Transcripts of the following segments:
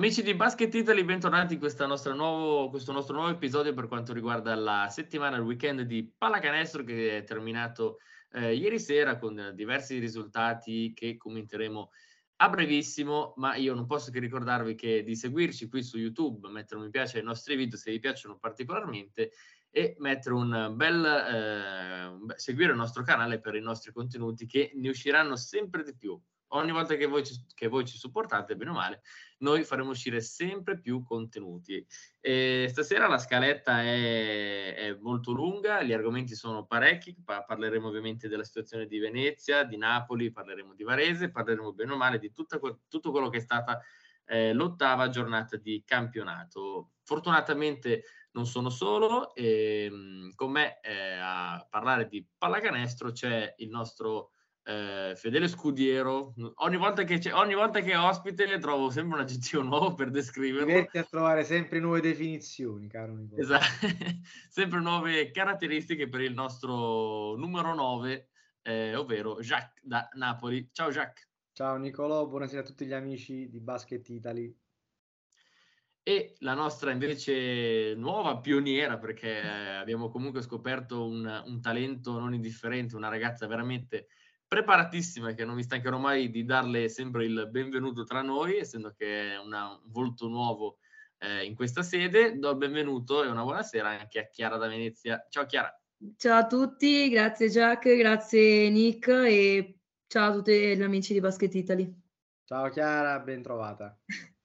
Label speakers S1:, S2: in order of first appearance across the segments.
S1: Amici di Basket Italy, bentornati in questo nostro nuovo episodio per quanto riguarda la settimana, il weekend di pallacanestro che è terminato eh, ieri sera con diversi risultati che commenteremo a brevissimo, ma io non posso che ricordarvi che di seguirci qui su YouTube, mettere un mi piace ai nostri video se vi piacciono particolarmente e mettere un bel eh, seguire il nostro canale per i nostri contenuti che ne usciranno sempre di più ogni volta che voi, ci, che voi ci supportate, bene o male, noi faremo uscire sempre più contenuti. E stasera la scaletta è, è, molto lunga, gli argomenti sono parecchi, pa- parleremo ovviamente della situazione di Venezia, di Napoli, parleremo di Varese, parleremo bene o male di que- tutto quello che è stata eh, l'ottava giornata di campionato. Fortunatamente non sono solo, e, ehm, con me eh, a parlare di pallacanestro c'è il nostro eh, fedele scudiero. Ogni volta, che ogni volta che è ospite trovo sempre un aggettivo nuovo per descriverlo.
S2: Diverti a trovare sempre nuove definizioni, caro Nicola.
S1: Esatto, sempre nuove caratteristiche per il nostro numero 9, eh, ovvero Jacques da Napoli. Ciao Jacques.
S2: Ciao Nicolò, buonasera a tutti gli amici di Basket Italy.
S1: E la nostra invece nuova pioniera, perché abbiamo comunque scoperto un, un talento non indifferente, una ragazza veramente preparatissima che non mi stancherò mai di darle sempre il benvenuto tra noi, essendo che è una, un volto nuovo eh, in questa sede. Do il benvenuto e una buonasera anche a Chiara da Venezia. Ciao Chiara.
S3: Ciao a tutti, grazie Jack, grazie Nick e ciao a tutti gli amici di Basket Italy.
S2: Ciao Chiara, ben trovata.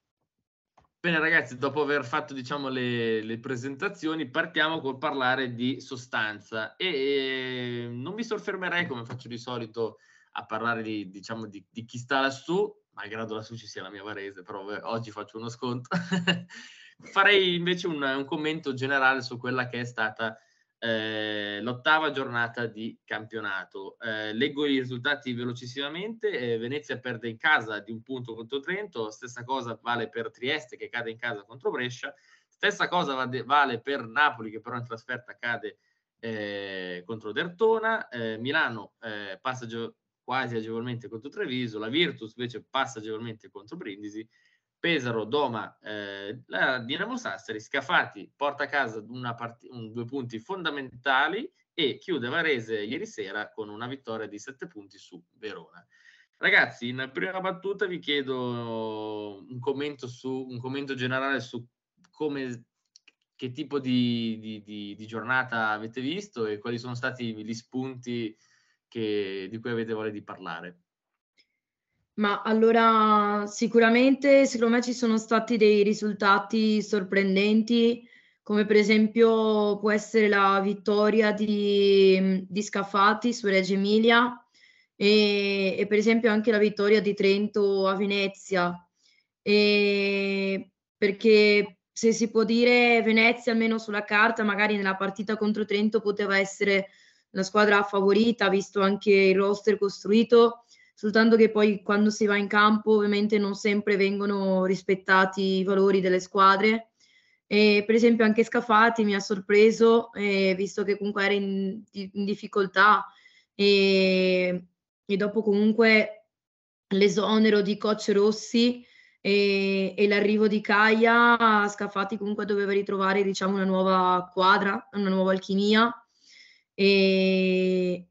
S1: Bene ragazzi, dopo aver fatto diciamo, le, le, presentazioni, partiamo col parlare di sostanza e, e, non mi soffermerei come faccio di solito a parlare di, diciamo, di, di chi sta lassù, malgrado lassù ci sia la mia Varese, però oggi faccio uno sconto. Farei invece un, un, commento generale su quella che è stata eh, l'ottava giornata di campionato. Eh, leggo i risultati velocissimamente. Eh, Venezia perde in casa di un punto contro Trento, stessa cosa vale per Trieste che cade in casa contro Brescia, stessa cosa vale, vale per Napoli che però in trasferta cade eh, contro Dertona, eh, Milano passa quasi agevolmente contro Treviso, la Virtus invece passa agevolmente contro Brindisi Pesaro, Doma, eh, la Dinamo Sassari, Scafati porta a casa part- un, due punti fondamentali e chiude Varese ieri sera con una vittoria di sette punti su Verona. Ragazzi, in prima battuta vi chiedo un commento, su, un commento generale su come, che tipo di, di, di, di, giornata avete visto e quali sono stati gli spunti che, di cui avete voglia di parlare.
S3: Ma allora sicuramente secondo me ci sono stati dei risultati sorprendenti, come per esempio può essere la vittoria di, di Scafati su Reggio Emilia e, e, per esempio anche la vittoria di Trento a Venezia. E perché se si può dire Venezia almeno sulla carta, magari nella partita contro Trento poteva essere la squadra favorita, visto anche il roster costruito soltanto che poi quando si va in campo ovviamente non sempre vengono rispettati i valori delle squadre. E per esempio anche Scafati mi ha sorpreso, eh, visto che comunque era in, in difficoltà e, e, dopo comunque l'esonero di coach Rossi e, e l'arrivo di Caia, Scafati comunque doveva ritrovare diciamo una nuova quadra, una nuova alchimia e,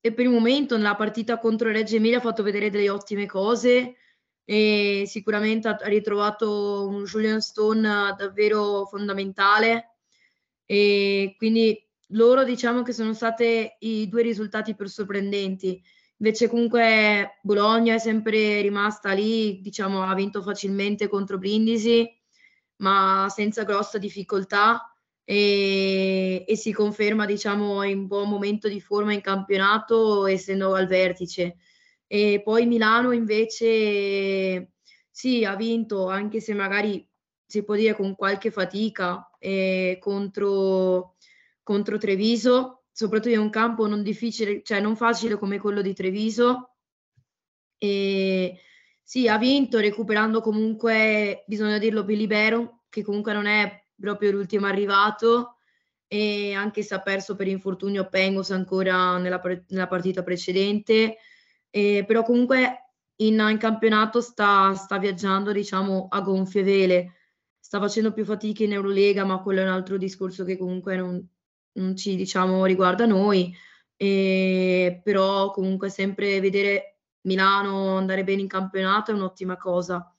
S3: e per il momento nella partita contro Reggio Emilia ha fatto vedere delle ottime cose e sicuramente ha ritrovato un Julian Stone davvero fondamentale e quindi loro diciamo che sono stati i due risultati più sorprendenti. Invece comunque Bologna è sempre rimasta lì, diciamo ha vinto facilmente contro Brindisi, ma senza grossa difficoltà e, e, si conferma diciamo in buon momento di forma in campionato essendo al vertice. E poi Milano invece sì ha vinto anche se magari si può dire con qualche fatica eh, contro, contro Treviso. Soprattutto in un campo non difficile cioè non facile come quello di Treviso. E sì ha vinto recuperando comunque bisogna dirlo Pilibero che comunque non è proprio l'ultimo arrivato e anche se ha perso per infortunio Pengos ancora nella, nella partita precedente, eh, però comunque in, in campionato sta, sta, viaggiando, diciamo, a gonfie vele. Sta facendo più fatica in Eurolega, ma quello è un altro discorso che comunque non, non ci, diciamo, riguarda noi. E, però comunque sempre vedere Milano andare bene in campionato è un'ottima cosa.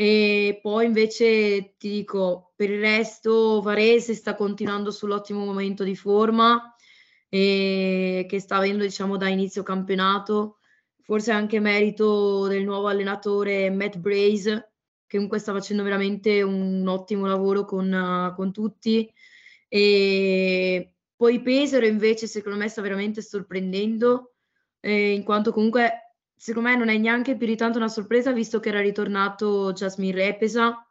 S3: E poi invece ti dico, per il resto Varese sta continuando sull'ottimo momento di forma e che sta avendo diciamo da inizio campionato, forse anche merito del nuovo allenatore Matt Braze che comunque sta facendo veramente un ottimo lavoro con, con tutti. E poi Pesaro invece secondo me sta veramente sorprendendo eh, in quanto comunque secondo me non è neanche più di tanto una sorpresa visto che era ritornato Jasmine Repesa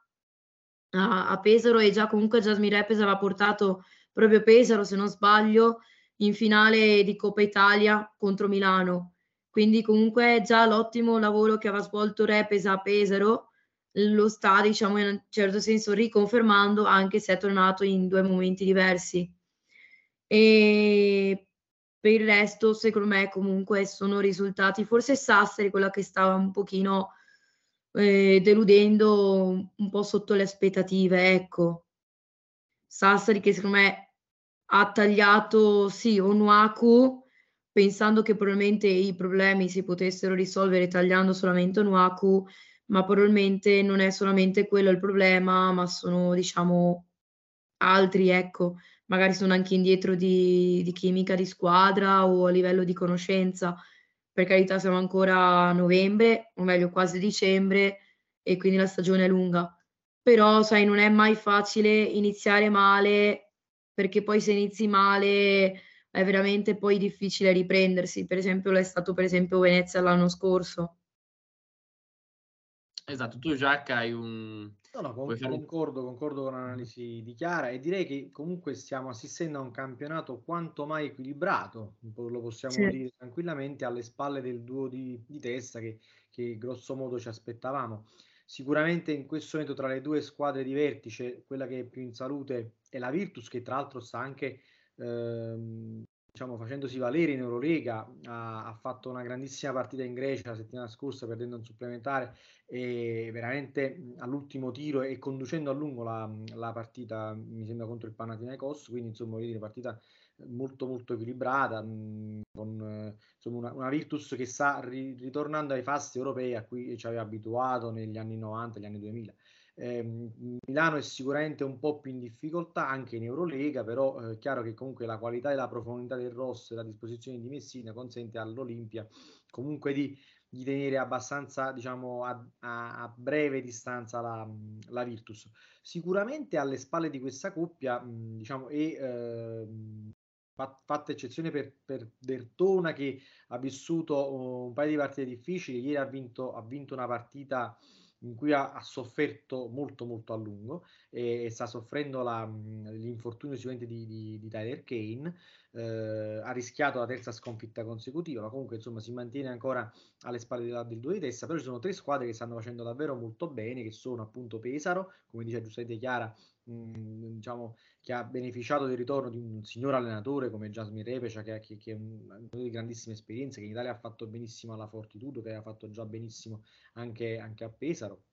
S3: a, a Pesaro e già comunque Jasmine Repesa aveva portato proprio Pesaro, se non sbaglio, in finale di Coppa Italia contro Milano. Quindi comunque già l'ottimo lavoro che aveva svolto Repesa a Pesaro lo sta, diciamo, in un certo senso riconfermando, anche se è tornato in due momenti diversi. E per il resto, secondo me, comunque sono risultati. Forse Sassari, quella che stava un pochino eh, deludendo un po' sotto le aspettative, ecco. Sassari che secondo me ha tagliato, sì, Onuaku, pensando che probabilmente i problemi si potessero risolvere tagliando solamente Onuaku, ma probabilmente non è solamente quello il problema, ma sono, diciamo, altri, ecco magari sono anche indietro di, di chimica di squadra o a livello di conoscenza. Per carità, siamo ancora a novembre, o meglio quasi dicembre, e quindi la stagione è lunga. Però, sai, non è mai facile iniziare male, perché poi se inizi male è veramente poi difficile riprendersi. Per esempio, l'è stato per esempio Venezia l'anno scorso.
S1: Esatto, tu Jacques hai un,
S2: No, no, con, concordo, concordo con l'analisi di Chiara e direi che comunque stiamo assistendo a un campionato quanto mai equilibrato, lo possiamo sì. dire tranquillamente, alle spalle del duo di, di testa che, che grosso modo ci aspettavamo. Sicuramente in questo momento tra le due squadre di vertice, quella che è più in salute è la Virtus, che tra l'altro sta anche ehm, diciamo, facendosi valere in Eurolega, ha, ha, fatto una grandissima partita in Grecia la settimana scorsa perdendo un supplementare e veramente all'ultimo tiro e conducendo a lungo la, la partita, mi sembra contro il Panathinaikos, quindi insomma voglio dire partita molto molto equilibrata con insomma, una, una, Virtus che sta ri, ritornando ai fasti europei a cui ci aveva abituato negli anni 90, negli anni 2000 eh, Milano è sicuramente un po' più in difficoltà anche in Eurolega, però è eh, chiaro che comunque la qualità e la profondità del rosso e la disposizione di Messina consente all'Olimpia comunque di, di tenere abbastanza diciamo a, a, a breve distanza la, la, Virtus. Sicuramente alle spalle di questa coppia mh, diciamo e eh, fatta eccezione per, per Dertona che ha vissuto un paio di partite difficili, ieri ha vinto, ha vinto una partita in cui ha, ha, sofferto molto molto a lungo e, sta soffrendo la, l'infortunio sicuramente di, di, di Tyler Kane eh, ha rischiato la terza sconfitta consecutiva ma comunque insomma si mantiene ancora alle spalle della, del due di testa però ci sono tre squadre che stanno facendo davvero molto bene che sono appunto Pesaro come dice giustamente Chiara diciamo che ha beneficiato del ritorno di un signor allenatore come Jasmine Repecia, che, che, che è un, di grandissime esperienze, che in Italia ha fatto benissimo alla Fortitudo, che ha fatto già benissimo anche, anche a Pesaro.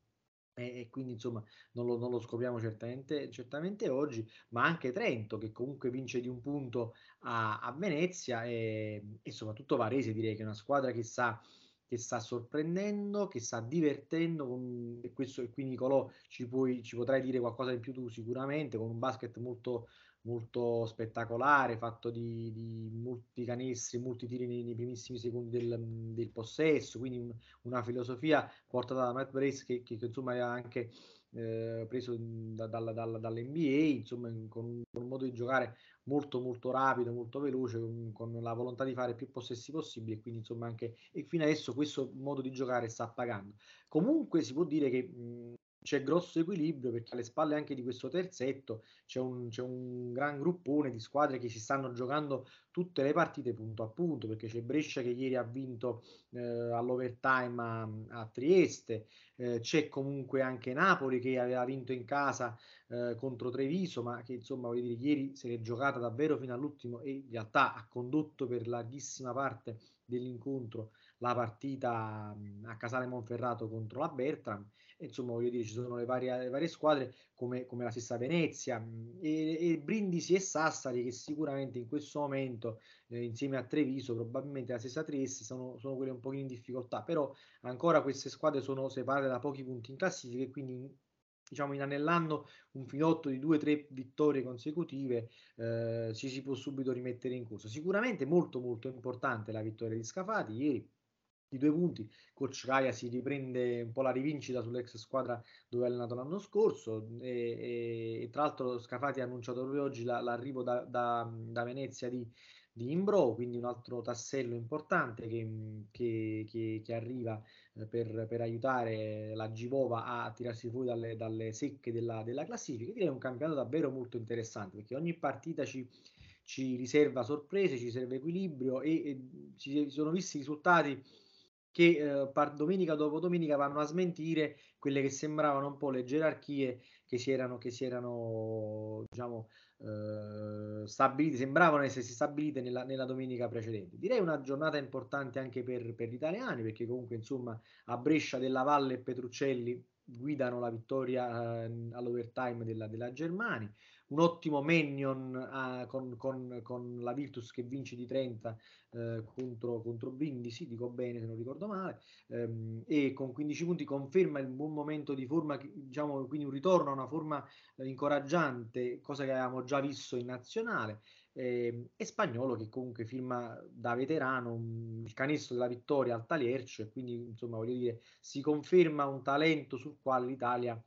S2: E, e, quindi insomma non lo, non lo scopriamo certamente, certamente, oggi, ma anche Trento che comunque vince di un punto a, a Venezia e, e, soprattutto Varese direi che è una squadra che sa che sta sorprendendo, che sta divertendo, e, questo, e qui Nicolò ci, puoi, ci potrai dire qualcosa in più tu sicuramente, con un basket molto, molto spettacolare, fatto di, di molti canestri, molti tiri nei, nei primissimi secondi del, del possesso, quindi un, una filosofia portata da Matt Brace che, che, che insomma ha anche eh, preso da, dalla, dalla, dall'NBA, insomma con un, con un, modo di giocare molto molto rapido, molto veloce, con, con, la volontà di fare più possessi possibili e quindi insomma anche e fino adesso questo modo di giocare sta pagando. Comunque si può dire che mh, c'è grosso equilibrio perché alle spalle anche di questo terzetto c'è un, c'è un, gran gruppone di squadre che si stanno giocando tutte le partite punto a punto perché c'è Brescia che ieri ha vinto eh, all'overtime a, a Trieste, eh, c'è comunque anche Napoli che aveva vinto in casa eh, contro Treviso ma che insomma voglio dire ieri se l'è giocata davvero fino all'ultimo e in realtà ha condotto per larghissima parte dell'incontro la partita a Casale Monferrato contro la Bertram. Insomma, voglio dire, ci sono le varie, le varie squadre come, come, la stessa Venezia e, e, Brindisi e Sassari che sicuramente in questo momento eh, insieme a Treviso, probabilmente la stessa Trieste, sono, sono quelle un pochino in difficoltà, però ancora queste squadre sono separate da pochi punti in classifica e quindi diciamo inanellando un filotto di due o tre vittorie consecutive eh, ci si può subito rimettere in corsa. Sicuramente molto molto importante la vittoria di Scafati ieri di due punti. Coach Gaia si riprende un po' la rivincita sull'ex squadra dove è allenato l'anno scorso e, e, e tra l'altro Scafati ha annunciato proprio oggi la, l'arrivo da, da, da Venezia di, di Imbro, quindi un altro tassello importante che, che, che, che arriva eh, per, per, aiutare la Givova a tirarsi fuori dalle, dalle secche della, della, classifica. Direi un campionato davvero molto interessante perché ogni partita ci, ci riserva sorprese, ci riserva equilibrio e, e ci sono visti risultati che eh, par- domenica dopo domenica vanno a smentire quelle che sembravano un po' le gerarchie che si erano, che si erano diciamo, eh, stabilite, sembravano essersi stabilite nella, nella, domenica precedente. Direi una giornata importante anche per, per, gli italiani, perché comunque insomma a Brescia della Valle e Petruccelli guidano la vittoria eh, all'overtime della, della Germania un ottimo Mennion uh, con, con, con, la Virtus che vince di 30 uh, contro, contro Brindisi, dico bene se non ricordo male, um, e con 15 punti conferma il buon momento di forma, diciamo quindi un ritorno a una forma uh, incoraggiante, cosa che avevamo già visto in nazionale. Eh, e Spagnolo che comunque firma da veterano un, il canestro della vittoria al Taliercio e quindi insomma voglio dire si conferma un talento sul quale l'Italia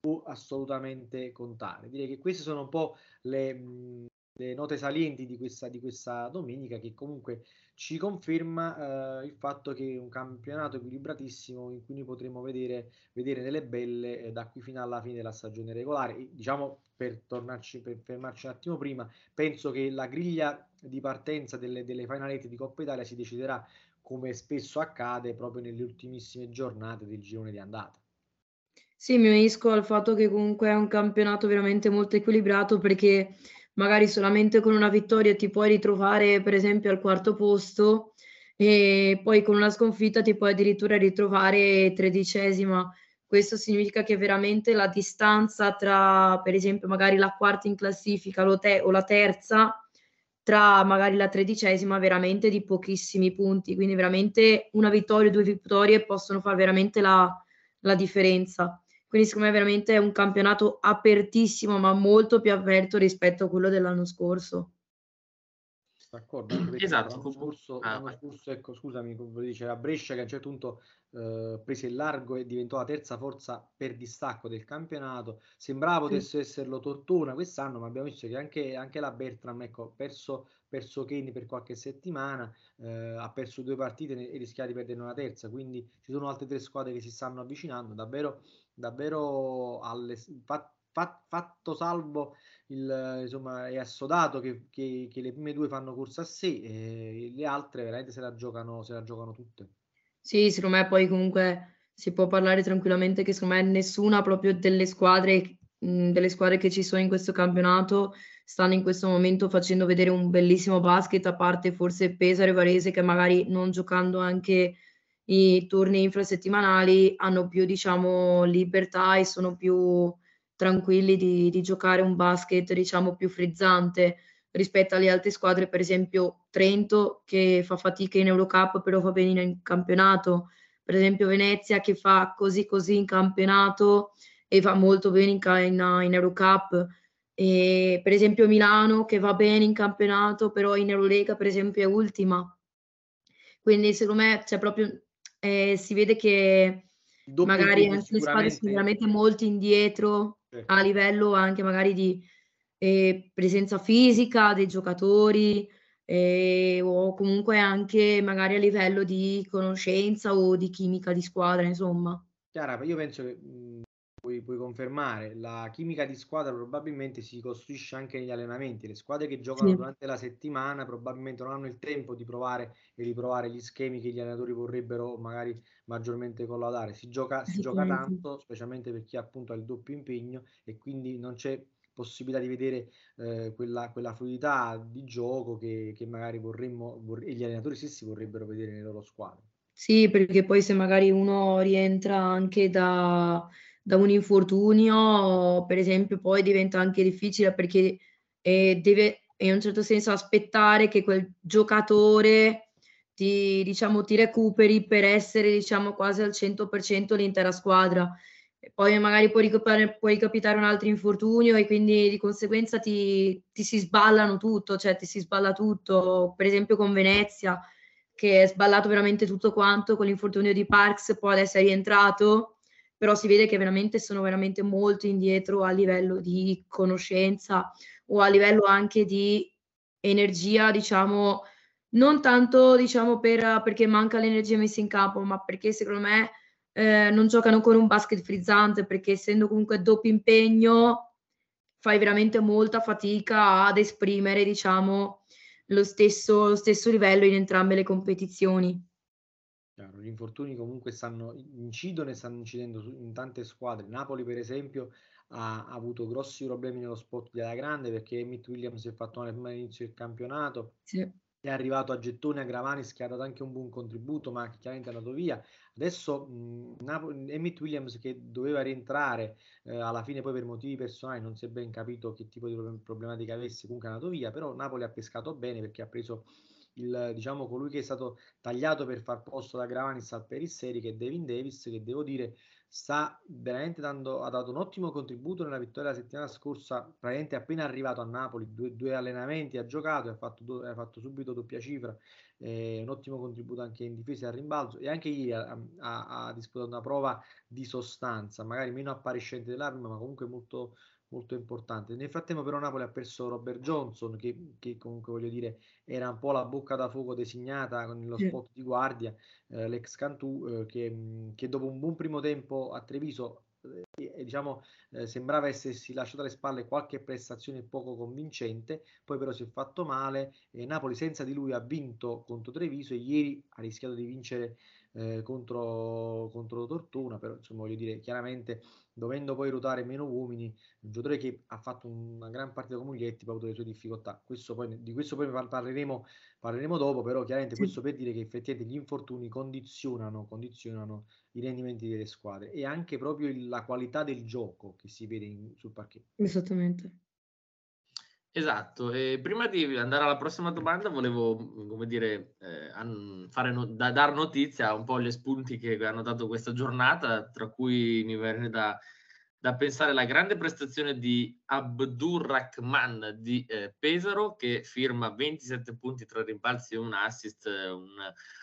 S2: può assolutamente contare. Direi che queste sono un po' le, mh, le note salienti di questa, di questa, domenica che comunque ci conferma eh, il fatto che è un campionato equilibratissimo in cui noi potremo vedere, vedere delle belle eh, da qui fino alla fine della stagione regolare. E, diciamo per tornarci per fermarci un attimo prima, penso che la griglia di partenza delle, delle finalette di Coppa Italia si deciderà come spesso accade proprio nelle ultimissime giornate del girone di andata.
S3: Sì, mi unisco al fatto che comunque è un campionato veramente molto equilibrato perché magari solamente con una vittoria ti puoi ritrovare per esempio al quarto posto e poi con una sconfitta ti puoi addirittura ritrovare tredicesima. Questo significa che veramente la distanza tra per esempio magari la quarta in classifica o la terza tra magari la tredicesima veramente di pochissimi punti, quindi veramente una vittoria due vittorie possono fare veramente la, la differenza. Quindi secondo me veramente è un campionato apertissimo, ma molto più aperto rispetto a quello dell'anno scorso.
S2: D'accordo, esatto. L'anno scorso, ah, l'anno scorso ecco, scusami, come diceva Brescia che a un certo punto eh, prese il largo e diventò la terza forza per distacco del campionato. Sembrava potesse sì. esserlo Tortona quest'anno, ma abbiamo visto che anche, anche la Bertram ecco, perso, perso Kenny per qualche settimana, eh, ha perso due partite e rischia di perdere una terza. Quindi ci sono altre tre squadre che si stanno avvicinando. Davvero davvero alle, fat, fat, fatto salvo il, insomma, è assodato che, che, che, le prime due fanno corsa a sé e le altre veramente se la giocano, se la giocano tutte.
S3: Sì, secondo me poi comunque si può parlare tranquillamente che secondo me nessuna proprio delle squadre, delle squadre che ci sono in questo campionato stanno in questo momento facendo vedere un bellissimo basket, a parte forse Pesaro e Varese che magari non giocando anche i turni infrasettimanali hanno più diciamo libertà e sono più tranquilli di, di giocare un basket diciamo più frizzante rispetto alle altre squadre per esempio Trento che fa fatica in Eurocup però va bene in campionato. Per esempio Venezia che fa così così in campionato e va molto bene in, in, in Eurocup. E per esempio Milano che va bene in campionato però in Eurolega per esempio è ultima. Quindi secondo me c'è proprio eh, si vede che magari anche le squadre sono veramente molto indietro certo. a livello anche magari di eh, presenza fisica dei giocatori eh, o comunque anche magari a livello di conoscenza o di chimica di squadra, insomma.
S2: Chiara, io penso che mh, puoi, puoi, confermare, la chimica di squadra probabilmente si costruisce anche negli allenamenti. Le squadre che giocano sì. durante la settimana probabilmente non hanno il tempo di provare e riprovare gli schemi che gli allenatori vorrebbero magari maggiormente collaudare. Si gioca, si gioca tanto, specialmente per chi appunto ha il doppio impegno e quindi non c'è possibilità di vedere eh, quella, quella, fluidità di gioco che, che magari vorremmo vor- e gli allenatori stessi vorrebbero vedere nelle loro squadre.
S3: Sì, perché poi se magari uno rientra anche da, da un infortunio, per esempio, poi diventa anche difficile perché eh, deve in un certo senso aspettare che quel giocatore ti, diciamo, ti recuperi per essere diciamo, quasi al 100% l'intera squadra. E poi magari può, ricapitare, può ricapitare un altro infortunio e quindi di conseguenza ti, ti si sballano tutto, cioè ti si sballa tutto. Per esempio con Venezia, che è sballato veramente tutto quanto con l'infortunio di Parks, poi adesso è rientrato, però si vede che veramente sono veramente molto indietro a livello di conoscenza o a livello anche di energia, diciamo, non tanto diciamo per, perché manca l'energia messa in campo, ma perché secondo me eh, non giocano con un basket frizzante, perché essendo comunque doppio impegno fai veramente molta fatica ad esprimere, diciamo, lo stesso, lo stesso livello in entrambe le competizioni.
S2: Chiaro, gli infortuni comunque stanno, incidono e stanno incidendo su, in tante squadre. Napoli, per esempio, ha, ha, avuto grossi problemi nello spot della grande perché Emmett Williams si è fatto male prima dell'inizio del campionato. Sì. È arrivato a gettone a Gravanis che ha dato anche un buon contributo, ma chiaramente è andato via. Adesso mh, Emmett Williams che doveva rientrare eh, alla fine poi per motivi personali, non si è ben capito che tipo di problematica avesse, comunque è andato via, però Napoli ha pescato bene perché ha preso il, diciamo, colui che è stato tagliato per far posto da Gravanis al Perisseri, che è Devin Davis, che devo dire sta veramente dando, ha dato un ottimo contributo nella vittoria la settimana scorsa, praticamente appena arrivato a Napoli, due, due allenamenti ha giocato, ha fatto, ha fatto subito doppia cifra, eh, un ottimo contributo anche in difesa e a rimbalzo e anche ieri ha, ha, ha disputato una prova di sostanza, magari meno appariscente dell'arma, ma comunque molto, molto importante. Nel frattempo però Napoli ha perso Robert Johnson che, che, comunque voglio dire era un po' la bocca da fuoco designata con lo spot di guardia, eh, l'ex Cantù eh, che, che, dopo un buon primo tempo a Treviso eh, diciamo eh, sembrava essersi lasciato alle spalle qualche prestazione poco convincente, poi però si è fatto male e Napoli senza di lui ha vinto contro Treviso e ieri ha rischiato di vincere eh, contro, contro Tortona, però insomma voglio dire chiaramente dovendo poi ruotare meno uomini, un giocatore che ha fatto una gran partita con Muglietti ha avuto le sue difficoltà. Questo poi, di questo poi parleremo, parleremo dopo, però chiaramente sì. questo per dire che effettivamente gli infortuni condizionano, condizionano i rendimenti delle squadre e anche proprio il, la qualità del gioco che si vede in, sul parquet.
S3: Esattamente.
S1: Esatto, e prima di andare alla prossima domanda volevo, come dire, eh, no- da, dar notizia un po' gli spunti che hanno dato questa giornata, tra cui mi viene da, da pensare alla grande prestazione di Abdurrahman di eh, Pesaro, che firma 27 punti, 3 rimbalzi e un assist, un,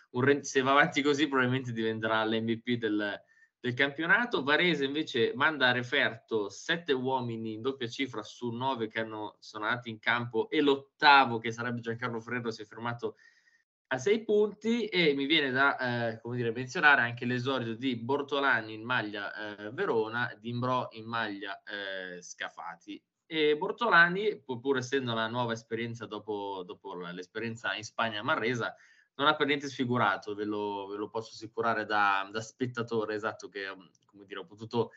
S1: un, se va avanti così probabilmente diventerà l'MVP del, del campionato. Varese invece manda a referto sette uomini in doppia cifra su nove che hanno, sono andati in campo e l'ottavo che sarebbe Giancarlo Ferrero si è fermato a sei punti e mi viene da eh, come dire, menzionare anche l'esordio di Bortolani in maglia eh, Verona, di Imbrò in maglia eh, Scafati. E Bortolani, pur essendo la nuova esperienza dopo, dopo l'esperienza in Spagna a Marresa, non ha per niente sfigurato, ve lo, ve lo posso assicurare da, da, spettatore, esatto, che come dire, ho potuto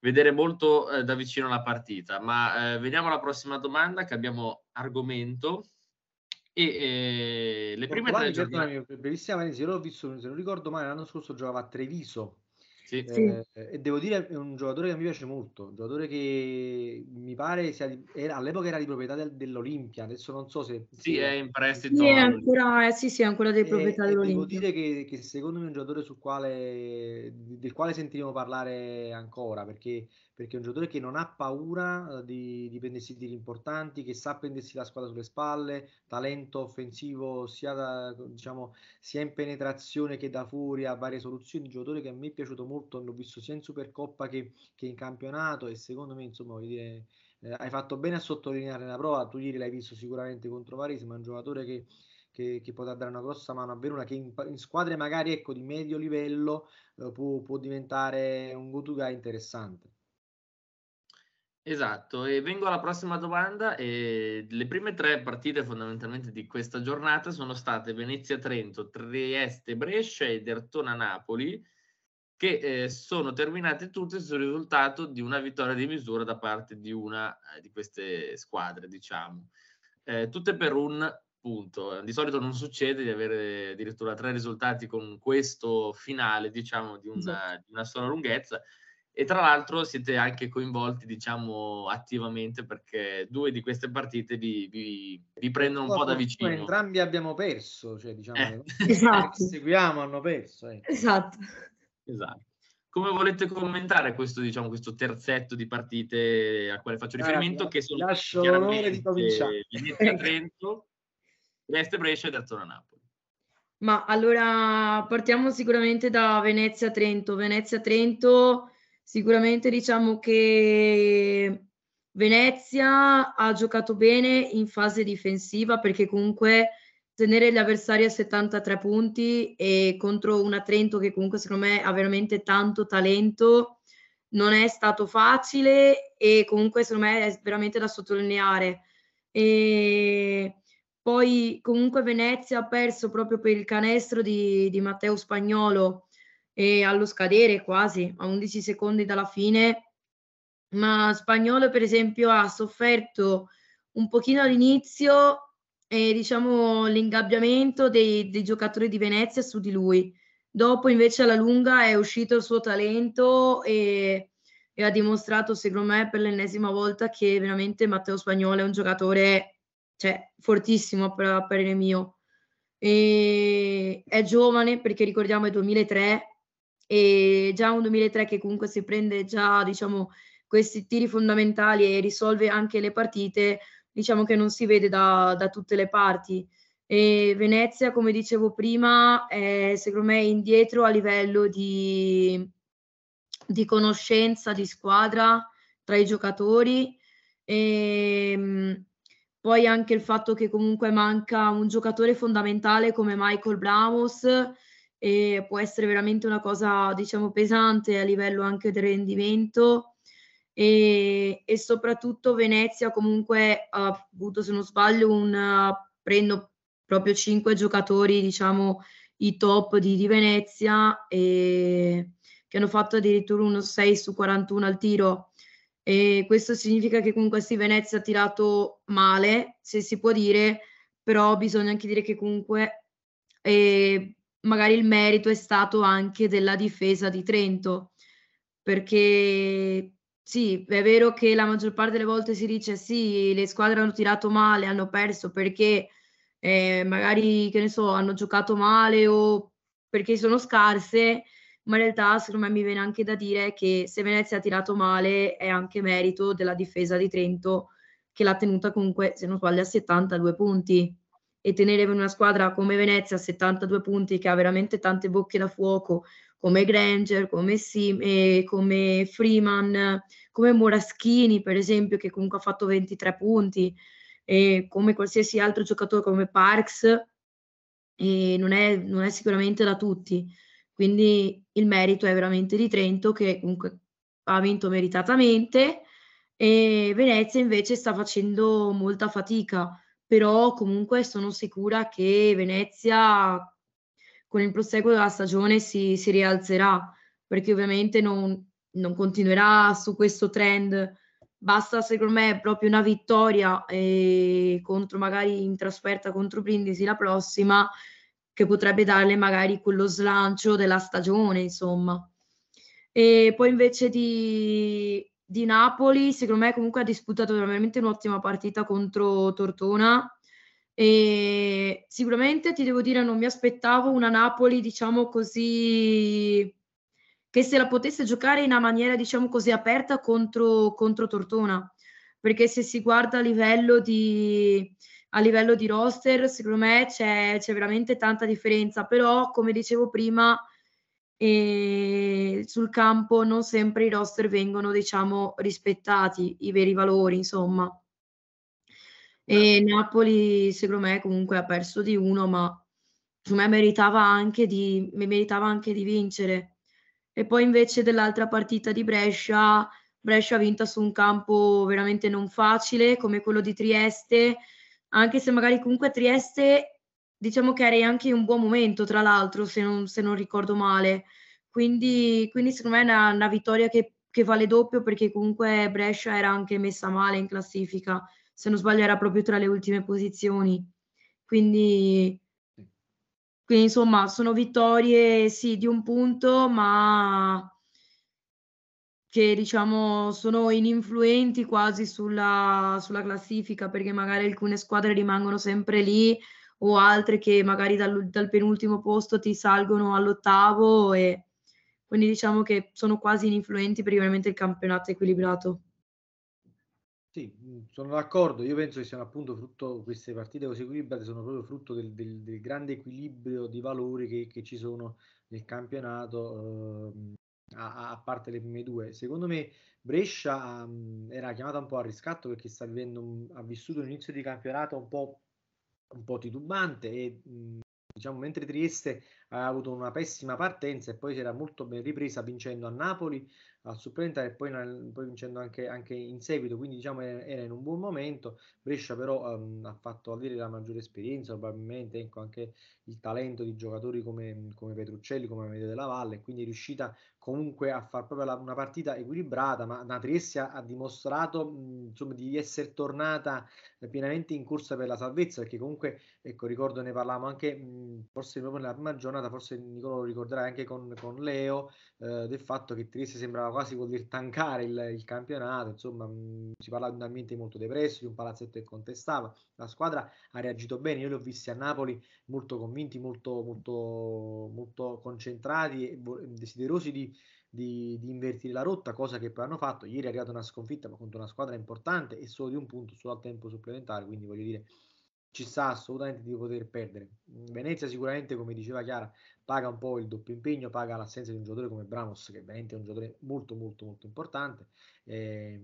S1: vedere molto eh, da vicino la partita. Ma eh, veniamo alla prossima domanda, che abbiamo argomento. E eh, le prime tre
S2: giornate... Brevissima, io l'ho visto, se non ricordo male, l'anno scorso giocava a Treviso sì. Eh, e devo dire è un giocatore che mi piace molto, un giocatore che mi pare sia di, era, all'epoca era di proprietà del, dell'Olimpia, adesso non so se...
S1: Sì, è in prestito.
S3: Sì, è ancora, eh, sì, sì, è ancora di proprietà dell'Olimpia.
S2: Devo dire che, che, secondo me è un giocatore sul quale, del quale sentiremo parlare ancora, perché perché è un giocatore che non ha paura eh, di, di prendersi tiri importanti, che sa prendersi la squadra sulle spalle, talento offensivo sia, da, diciamo, sia in penetrazione che da fuori, ha varie soluzioni, un giocatore che a me è piaciuto molto, l'ho visto sia in Supercoppa che, che in campionato e secondo me insomma dire, eh, hai fatto bene a sottolineare la prova, tu ieri l'hai visto sicuramente contro Varese, ma è un giocatore che che, che, potrà dare una grossa mano a Verona che in, in squadre magari ecco, di medio livello eh, può, può, diventare un go-to guy interessante.
S1: Esatto, e vengo alla prossima domanda. E le prime tre partite fondamentalmente di questa giornata sono state Venezia-Trento, Trieste-Brescia e Dertona-Napoli. che eh, sono terminate tutte sul risultato di una vittoria di misura da parte di una eh, di queste squadre, diciamo. Eh, tutte per un punto. Di solito non succede di avere addirittura tre risultati con questo finale, diciamo, di una, esatto. di una sola lunghezza. E tra l'altro siete anche coinvolti, diciamo, attivamente perché due di queste partite vi, vi, vi prendono un po' da vicino.
S2: Entrambi abbiamo perso, cioè diciamo,
S3: eh. esatto.
S2: seguiamo hanno perso. Eh.
S3: Esatto.
S1: Esatto. Come volete commentare questo, diciamo, questo terzetto di partite a quale faccio riferimento?
S2: Grazie,
S1: che sono
S2: lascio l'onore di cominciare.
S1: Venezia Trento, Trieste Brescia e Azzurra Napoli.
S3: Ma allora partiamo sicuramente da Venezia Trento. Venezia Trento sicuramente diciamo che Venezia ha giocato bene in fase difensiva perché comunque tenere gli avversari a 73 punti e contro una Trento che comunque secondo me ha veramente tanto talento non è stato facile e comunque secondo me è veramente da sottolineare. E poi comunque Venezia ha perso proprio per il canestro di, di Matteo Spagnolo e allo scadere quasi a 11 secondi dalla fine, ma Spagnolo per esempio ha sofferto un pochino all'inizio e diciamo l'ingabbiamento dei, dei giocatori di Venezia su di lui. Dopo invece alla lunga è uscito il suo talento e, e ha dimostrato secondo me per l'ennesima volta che veramente Matteo Spagnolo è un giocatore cioè, fortissimo per parere mio. E è giovane perché ricordiamo è 2003 e già un 2003 che comunque si prende già diciamo questi tiri fondamentali e risolve anche le partite diciamo che non si vede da, da tutte le parti. E Venezia, come dicevo prima, è secondo me indietro a livello di, di conoscenza di squadra tra i giocatori. E, ehm, poi anche il fatto che comunque manca un giocatore fondamentale come Michael Bramos e può essere veramente una cosa diciamo pesante a livello anche del rendimento. E, e soprattutto Venezia comunque ha avuto, se non sbaglio, un prendo proprio cinque giocatori, diciamo, i top di, di Venezia e che hanno fatto addirittura uno 6 su 41 al tiro. E questo significa che comunque sì, Venezia ha tirato male, se si può dire, però bisogna anche dire che comunque eh, magari il merito è stato anche della difesa di Trento, perché sì, è vero che la maggior parte delle volte si dice sì, le squadre hanno tirato male, hanno perso perché eh, magari, che ne so, hanno giocato male o perché sono scarse, ma in realtà secondo me mi viene anche da dire che se Venezia ha tirato male è anche merito della difesa di Trento che l'ha tenuta comunque, se non sbaglio, a 72 punti e tenere una squadra come Venezia a 72 punti che ha veramente tante bocche da fuoco come Granger, come Sim, come Freeman, come Moraschini per esempio che comunque ha fatto 23 punti e come qualsiasi altro giocatore come Parks non, è, non è sicuramente da tutti. Quindi il merito è veramente di Trento che comunque ha vinto meritatamente e Venezia invece sta facendo molta fatica però comunque sono sicura che Venezia con il proseguo della stagione si, si rialzerà, perché ovviamente non, non, continuerà su questo trend. Basta secondo me proprio una vittoria eh, contro magari in trasferta contro Brindisi la prossima che potrebbe darle magari quello slancio della stagione, insomma. E poi invece di, di Napoli, secondo me comunque ha disputato veramente un'ottima partita contro Tortona e sicuramente ti devo dire, non mi aspettavo una Napoli, diciamo così, che se la potesse giocare in una maniera, diciamo così, aperta contro, contro Tortona. Perché se si guarda a livello di, a livello di roster, secondo me c'è, c'è veramente tanta differenza. Però, come dicevo prima, eh, sul campo non sempre i roster vengono, diciamo, rispettati, i veri valori, insomma. E Napoli, secondo me, comunque ha perso di uno, ma secondo me meritava anche di, meritava anche di vincere. E poi invece dell'altra partita di Brescia, Brescia ha vinto su un campo veramente non facile come quello di Trieste, anche se magari comunque Trieste diciamo che era anche un buon momento, tra l'altro, se non, se non ricordo male, quindi, quindi secondo me è una, una vittoria che, che, vale doppio perché comunque Brescia era anche messa male in classifica, se non sbaglio era proprio tra le ultime posizioni. Quindi, quindi insomma sono vittorie sì di un punto, ma che diciamo sono ininfluenti quasi sulla, sulla classifica perché magari alcune squadre rimangono sempre lì o altre che magari dal, dal penultimo posto ti salgono all'ottavo e quindi diciamo che sono quasi ininfluenti perché ovviamente il campionato è equilibrato.
S2: Sì, sono d'accordo. Io penso che siano appunto frutto, queste partite così equilibrate sono proprio frutto del, del, del grande equilibrio di valori che, che, ci sono nel campionato, eh, a, a, parte le prime due. Secondo me Brescia um, era chiamata un po' a riscatto perché sta vivendo ha vissuto un inizio di campionato un po', un po titubante e mh, diciamo, mentre Trieste aveva avuto una pessima partenza e poi si era molto ben ripresa vincendo a Napoli al supplementare e poi, poi vincendo anche, anche, in seguito, quindi diciamo era in un buon momento. Brescia però um, ha fatto avere la maggiore esperienza, probabilmente ecco, anche il talento di giocatori come, come Petruccelli, come Amedeo della Valle, quindi è riuscita comunque a fare proprio la, una partita equilibrata, ma la Trieste ha dimostrato mh, insomma, di essere tornata pienamente in corsa per la salvezza, perché comunque, ecco, ricordo ne parlavamo anche, mh, forse proprio nella prima giornata, forse Nicolo lo ricorderai anche con, con Leo, eh, del fatto che Trieste sembrava quasi voler tancare il, il campionato, insomma mh, si parlava di un ambiente molto depresso, di un palazzetto che contestava, la squadra ha reagito bene, io li ho visti a Napoli molto convinti, molto, molto, molto concentrati e desiderosi di, di, di, invertire la rotta, cosa che poi hanno fatto, ieri è arrivata una sconfitta ma contro una squadra importante e solo di un punto solo al tempo supplementare, quindi voglio dire ci sta assolutamente di poter perdere. Venezia sicuramente, come diceva Chiara, paga un po' il doppio impegno, paga l'assenza di un giocatore come Bramos, che veramente è un giocatore molto molto molto importante. Eh,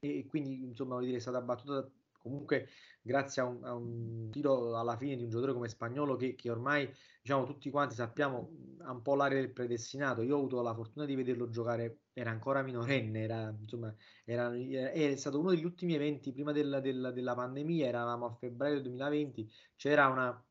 S2: e quindi insomma voglio dire è stata battuta comunque grazie a un, a un, tiro alla fine di un giocatore come Spagnolo che, che, ormai diciamo tutti quanti sappiamo ha un po' l'area del predestinato. Io ho avuto la fortuna di vederlo giocare era ancora minorenne era, insomma, era, è stato uno degli ultimi eventi prima del, del, della pandemia eravamo a febbraio 2020 c'era una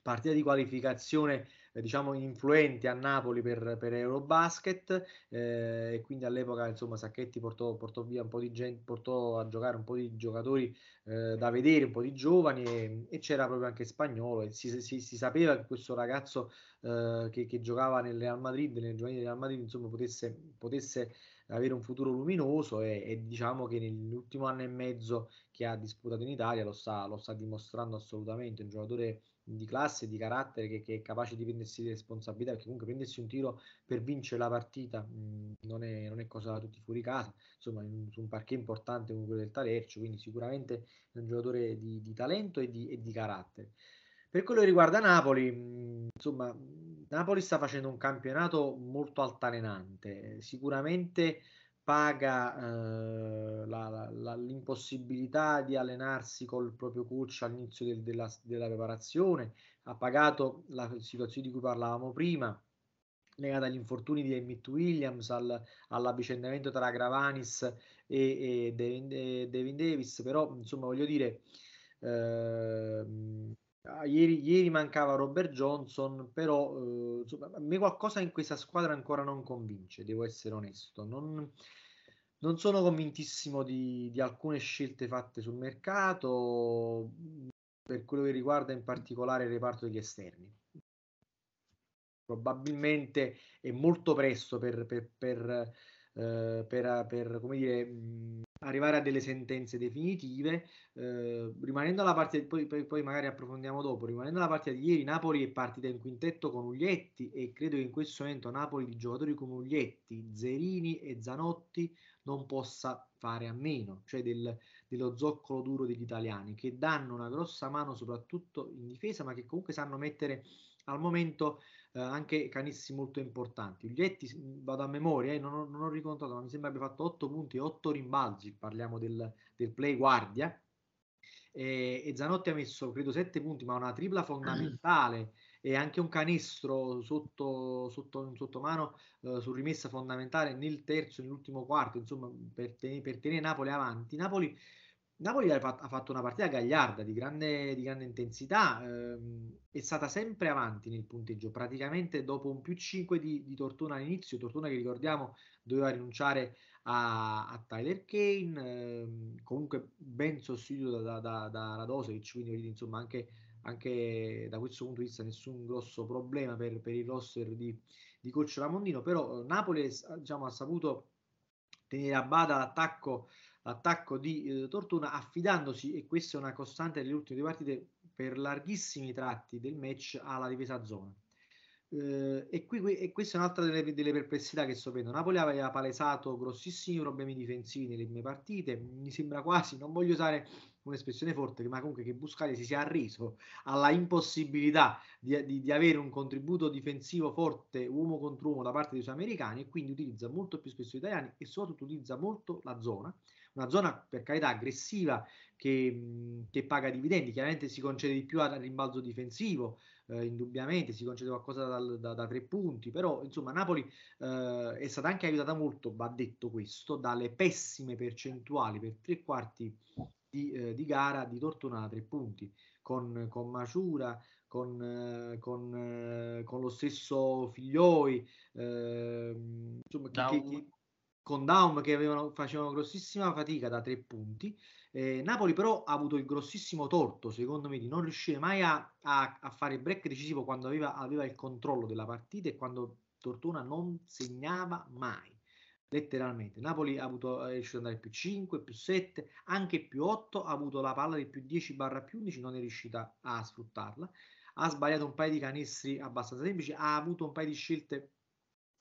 S2: partita di qualificazione eh, diciamo influenti a Napoli per, per Eurobasket eh, e quindi all'epoca insomma Sacchetti portò, portò, via un po' di gente, portò a giocare un po' di giocatori eh, da vedere, un po' di giovani e, e c'era proprio anche Spagnolo e si, si, si sapeva che questo ragazzo eh, che, che, giocava nel Real Madrid, nel giovanile del Real Madrid insomma potesse, potesse avere un futuro luminoso e, e, diciamo che nell'ultimo anno e mezzo che ha disputato in Italia lo sta, lo sta dimostrando assolutamente, un giocatore di classe, di carattere che, che, è capace di prendersi responsabilità, perché comunque prendersi un tiro per vincere la partita mh, non, è, non, è, cosa da tutti fuori casa, insomma in, su un parquet importante come quello del Talercio, quindi sicuramente è un giocatore di, di talento e di, e di, carattere. Per quello che riguarda Napoli, mh, insomma, Napoli sta facendo un campionato molto altalenante, sicuramente paga eh, la, la, l'impossibilità di allenarsi col proprio coach all'inizio del, della, della, preparazione, ha pagato la situazione di cui parlavamo prima, legata agli infortuni di Emmett Williams, al, all'avvicendamento tra Gravanis e, e Devin, e Devin Davis, però insomma voglio dire... Eh, Ieri, ieri, mancava Robert Johnson, però eh, a me qualcosa in questa squadra ancora non convince, devo essere onesto. Non, non sono convintissimo di, di, alcune scelte fatte sul mercato per quello che riguarda in particolare il reparto degli esterni. Probabilmente è molto presto per, per, per, eh, per, dire, mh, arrivare a delle sentenze definitive. Eh, rimanendo alla parte, poi, poi, poi, magari approfondiamo dopo. Rimanendo alla partita di ieri, Napoli è partita in quintetto con Uglietti e credo che in questo momento Napoli di giocatori come Uglietti, Zerini e Zanotti non possa fare a meno, cioè del, dello zoccolo duro degli italiani che danno una grossa mano soprattutto in difesa, ma che comunque sanno mettere al momento eh, anche canisti molto importanti. Uglietti, vado a memoria, eh, non, ho, non ho ricontato, ma mi sembra abbia fatto 8 punti e 8 rimbalzi, parliamo del, del play guardia. E, e, Zanotti ha messo credo 7 punti, ma una tripla fondamentale e anche un canestro sotto, sotto, sotto mano eh, su rimessa fondamentale nel terzo e nell'ultimo quarto, insomma, per, ten- per tenere Napoli avanti. Napoli Napoli ha fatto una partita gagliarda di grande, di grande intensità, ehm, è stata sempre avanti nel punteggio, praticamente dopo un più 5 di, di Tortona all'inizio, Tortona che ricordiamo doveva rinunciare a, a Tyler Kane, ehm, comunque ben sostituito da, da, da Radosevic, quindi insomma anche, anche, da questo punto di vista nessun grosso problema per, per il roster di, di coach Ramondino, però Napoli diciamo, ha saputo tenere a bada l'attacco l'attacco di eh, Tortona affidandosi, e questa è una costante delle ultime due partite, per larghissimi tratti del match alla difesa zona. Eh, e, qui, e questa è un'altra delle, delle perplessità che sto vedendo. Napoli aveva palesato grossissimi problemi difensivi nelle prime partite. Mi sembra quasi, non voglio usare un'espressione forte, ma comunque che Buscaglia si sia arreso alla impossibilità di, di, di, avere un contributo difensivo forte uomo contro uomo da parte dei suoi americani e quindi utilizza molto più spesso gli italiani e soprattutto utilizza molto la zona una zona per carità aggressiva che, che paga dividendi, chiaramente si concede di più al rimbalzo difensivo, eh, indubbiamente si concede qualcosa dal, da, da, tre punti, però insomma Napoli eh, è stata anche aiutata molto, va detto questo, dalle pessime percentuali per tre quarti di, eh, di gara di Tortona a tre punti, con, con Maciura, con, eh, con, eh, con, lo stesso Figlioi, eh, insomma, che, che, con Daum che avevano, facevano grossissima fatica da tre punti. Eh, Napoli però ha avuto il grossissimo torto, secondo me, di non riuscire mai a, a, a fare il break decisivo quando aveva, aveva, il controllo della partita e quando Tortona non segnava mai. Letteralmente, Napoli ha avuto, è riuscito ad andare più 5, più 7, anche più 8, ha avuto la palla di più 10 barra più 11, non è riuscita a sfruttarla. Ha sbagliato un paio di canestri abbastanza semplici, ha avuto un paio di scelte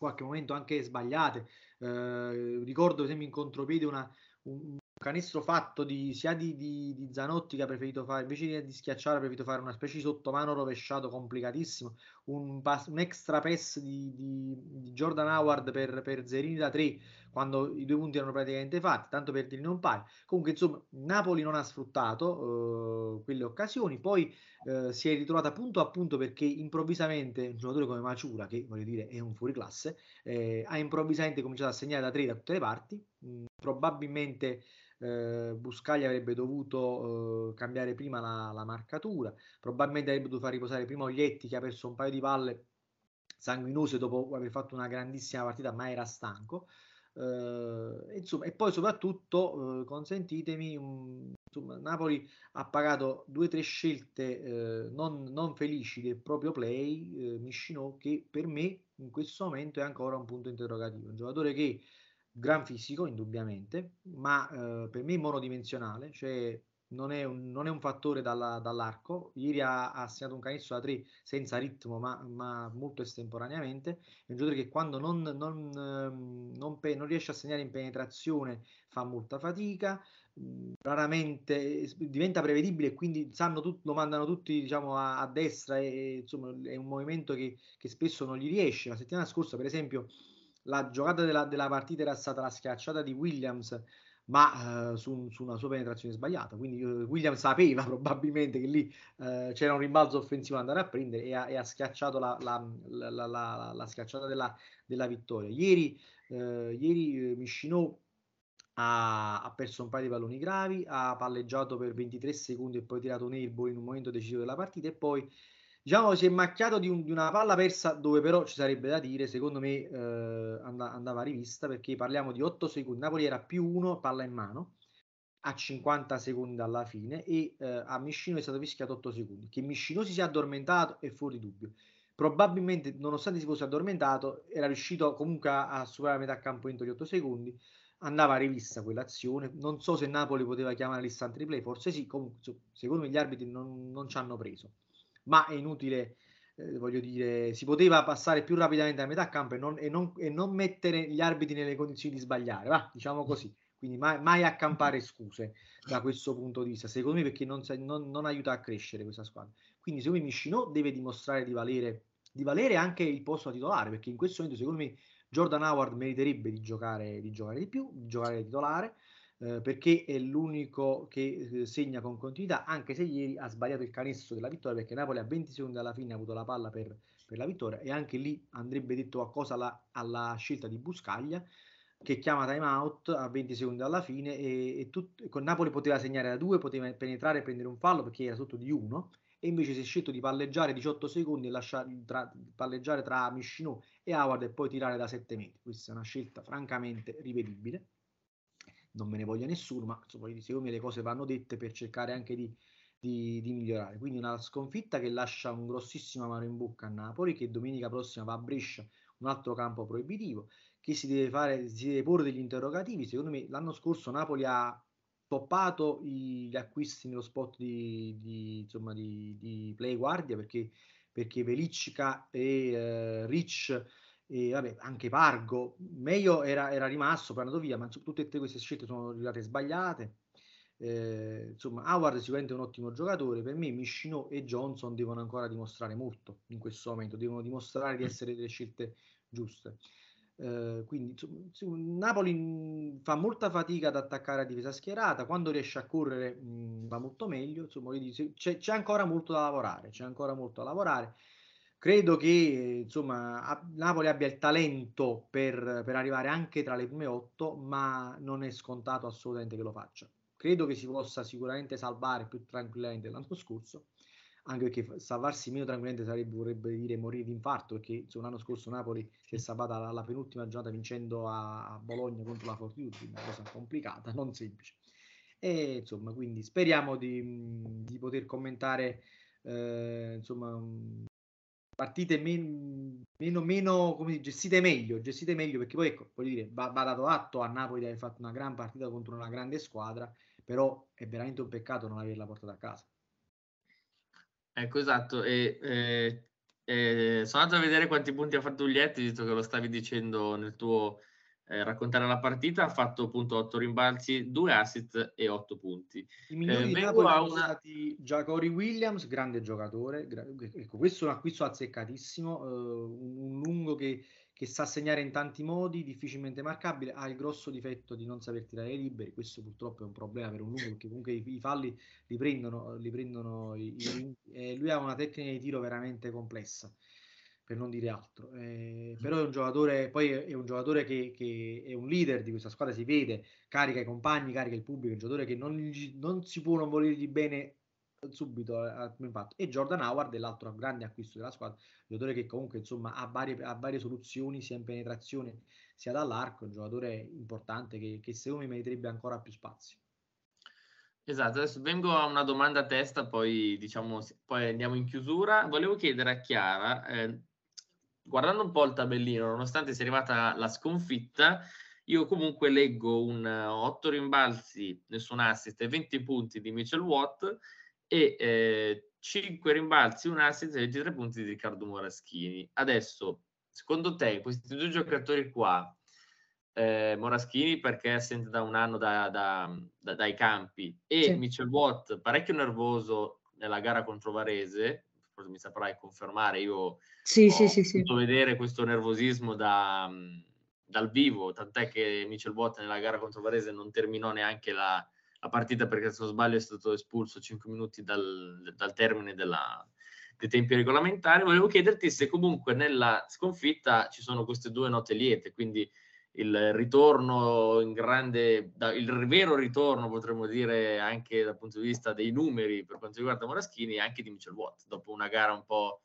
S2: qualche momento anche sbagliate. Eh, ricordo per esempio in contropiede una, un, canestro fatto di, sia di, di, di, Zanotti che ha preferito fare invece di schiacciare ha preferito fare una specie di sottomano rovesciato complicatissimo un, pass, un extra pass di, di, Jordan Howard per, per Zerini da 3 quando i due punti erano praticamente fatti tanto per dirne un paio. Comunque insomma Napoli non ha sfruttato uh, quelle occasioni poi uh, si è ritrovata punto a punto perché improvvisamente un giocatore come Maciura che voglio dire è un fuoriclasse eh, ha improvvisamente cominciato a segnare da 3 da tutte le parti mh, probabilmente eh, Buscaglia avrebbe dovuto eh, cambiare prima la, la, marcatura, probabilmente avrebbe dovuto far riposare prima Oglietti che ha perso un paio di palle sanguinose dopo aver fatto una grandissima partita ma era stanco. Eh, insomma, e poi soprattutto eh, consentitemi um, insomma, Napoli ha pagato due o tre scelte eh, non, non, felici del proprio play eh, Miscinò che per me in questo momento è ancora un punto interrogativo un giocatore che gran fisico indubbiamente, ma eh, per me monodimensionale, cioè non è un, non è un fattore dalla, dall'arco. Ieri ha, ha, segnato un canestro da 3 senza ritmo, ma, ma, molto estemporaneamente. È un giocatore che quando non, non, ehm, non, pe- non, riesce a segnare in penetrazione fa molta fatica. Mm, raramente diventa prevedibile e quindi tut- lo mandano tutti diciamo, a, a destra e insomma è un movimento che, che spesso non gli riesce. La settimana scorsa, per esempio, la giocata della, della, partita era stata la schiacciata di Williams, ma uh, su, su, una sua penetrazione sbagliata. Quindi uh, Williams sapeva probabilmente che lì uh, c'era un rimbalzo offensivo da andare a prendere e ha, e ha schiacciato la, la, la, la, schiacciata della, della vittoria. Ieri, ieri Miscinò ha, ha, perso un paio di palloni gravi, ha palleggiato per 23 secondi e poi tirato un airball in un momento decisivo della partita e poi diciamo si è macchiato di, un, di, una palla persa dove però ci sarebbe da dire secondo me eh, and- andava rivista perché parliamo di 8 secondi. Napoli era più 1 palla in mano a 50 secondi alla fine e eh, a Miscino è stato fischiato 8 secondi. Che Miscino si sia addormentato è fuori dubbio. Probabilmente nonostante si fosse addormentato era riuscito comunque a, a superare metà campo entro gli 8 secondi. Andava rivista quell'azione. Non so se Napoli poteva chiamare l'istant replay forse sì. Comunque secondo me gli arbitri non, non ci hanno preso ma è inutile, eh, voglio dire, si poteva passare più rapidamente a metà campo e non, e, non, e non, mettere gli arbitri nelle condizioni di sbagliare, va, diciamo così. Quindi mai, mai accampare scuse da questo punto di vista, secondo me perché non, non aiuta a crescere questa squadra. Quindi secondo me Miscino deve dimostrare di valere, di valere anche il posto a titolare, perché in questo momento secondo me Jordan Howard meriterebbe di giocare, di giocare di più, di giocare titolare eh, perché è l'unico che eh, segna con continuità, anche se ieri ha sbagliato il canestro della vittoria, perché Napoli a 20 secondi alla fine ha avuto la palla per, per la vittoria e anche lì andrebbe detto qualcosa alla, alla scelta di Buscaglia. che chiama time out a 20 secondi dalla fine e, e tut, con Napoli poteva segnare da due, poteva penetrare e prendere un fallo perché era sotto di uno e invece si è scelto di palleggiare 18 secondi e lasciare tra, palleggiare tra Miscinò e Howard e poi tirare da 7 metri. Questa è una scelta francamente rivedibile. Non me ne voglia nessuno, ma insomma, secondo me le cose vanno dette per cercare anche di, di, di, migliorare. Quindi una sconfitta che lascia un grossissimo amaro in bocca a Napoli, che domenica prossima va a Brescia, un altro campo proibitivo, che si deve fare, si deve porre degli interrogativi. Secondo me l'anno scorso Napoli ha toppato gli acquisti nello spot di, di, insomma, di, di Play Guardia perché, perché Velicca e eh, Rich e vabbè, anche Pargo, meglio era, era rimasto, poi è andato via, ma tutte queste scelte sono arrivate sbagliate. Eh, insomma, Howard sicuramente è un ottimo giocatore. Per me, Mischino e Johnson devono ancora dimostrare molto in questo momento, devono dimostrare di essere delle scelte giuste. Eh, quindi insomma, Napoli fa molta fatica ad attaccare la difesa schierata, quando riesce a correre mh, va molto meglio, insomma, c'è, c'è, ancora molto da lavorare, c'è ancora molto da lavorare. Credo che insomma, Napoli abbia il talento per, per arrivare anche tra le prime otto, ma non è scontato assolutamente che lo faccia. Credo che si possa sicuramente salvare più tranquillamente l'anno scorso, anche perché salvarsi meno tranquillamente sarebbe, vorrebbe dire morire di infarto, perché insomma, l'anno scorso Napoli si è salvata alla penultima giornata vincendo a, Bologna contro la Fortitude, una cosa complicata, non semplice. E insomma, quindi speriamo di, di poter commentare eh, insomma, partite men, meno, meno come gestite meglio, gestite meglio perché poi ecco, voglio dire, va, va dato atto a Napoli di aver fatto una gran partita contro una grande squadra, però è veramente un peccato non averla portata a casa.
S1: Ecco, esatto. E, eh, eh, sono andato a vedere quanti punti ha fatto Uglietti, visto che lo stavi dicendo nel tuo eh, raccontare la partita. Ha fatto appunto 8 rimbalzi, 2 assist e 8 punti.
S2: I migliori eh, sono una... stati Giacori Williams, grande giocatore. Gra- ecco, questo è un acquisto azzeccatissimo, uh, un, un lungo che che sa segnare in tanti modi, difficilmente marcabile, ha il grosso difetto di non saper tirare liberi, questo purtroppo è un problema per un lungo perché comunque i, i falli li prendono, li prendono i, i, e lui ha una tecnica di tiro veramente complessa per non dire altro. Eh, però è un giocatore, poi è un giocatore che, che, è un leader di questa squadra, si vede, carica i compagni, carica il pubblico, è un giocatore che non, non si può non volergli bene subito al primo impatto e Jordan Howard è l'altro grande acquisto della squadra giocatore che comunque insomma ha varie, ha varie soluzioni sia in penetrazione sia dall'arco un giocatore importante che, che secondo me meriterebbe ancora più spazio
S1: Esatto, adesso vengo a una domanda a testa, poi diciamo, poi andiamo in chiusura. Volevo chiedere a Chiara, eh, guardando un po' il tabellino, nonostante sia arrivata la sconfitta, io comunque leggo un 8 rimbalzi, nessun assist e 20 punti di Mitchell Watt e eh, 5 rimbalzi, un assist e 23 punti di Riccardo Moraschini. Adesso, secondo te, questi due giocatori qua, eh, Moraschini perché è assente da un anno da, da, da, dai campi e sì. Mitchell Watt parecchio nervoso nella gara contro Varese, mi saprai confermare, io
S3: sì, ho sì, sì,
S1: vedere questo nervosismo da, dal vivo, tant'è che Mitchell Watt nella gara contro Varese non terminò neanche la, la partita perché se non sbaglio è stato espulso 5 minuti dal, dal termine della, dei tempi regolamentari. Volevo chiederti se comunque nella sconfitta ci sono queste due note liete, quindi il ritorno in grande, il vero ritorno potremmo dire anche dal punto di vista dei numeri per quanto riguarda Moraschini e anche di Mitchell Watt, dopo una gara un po',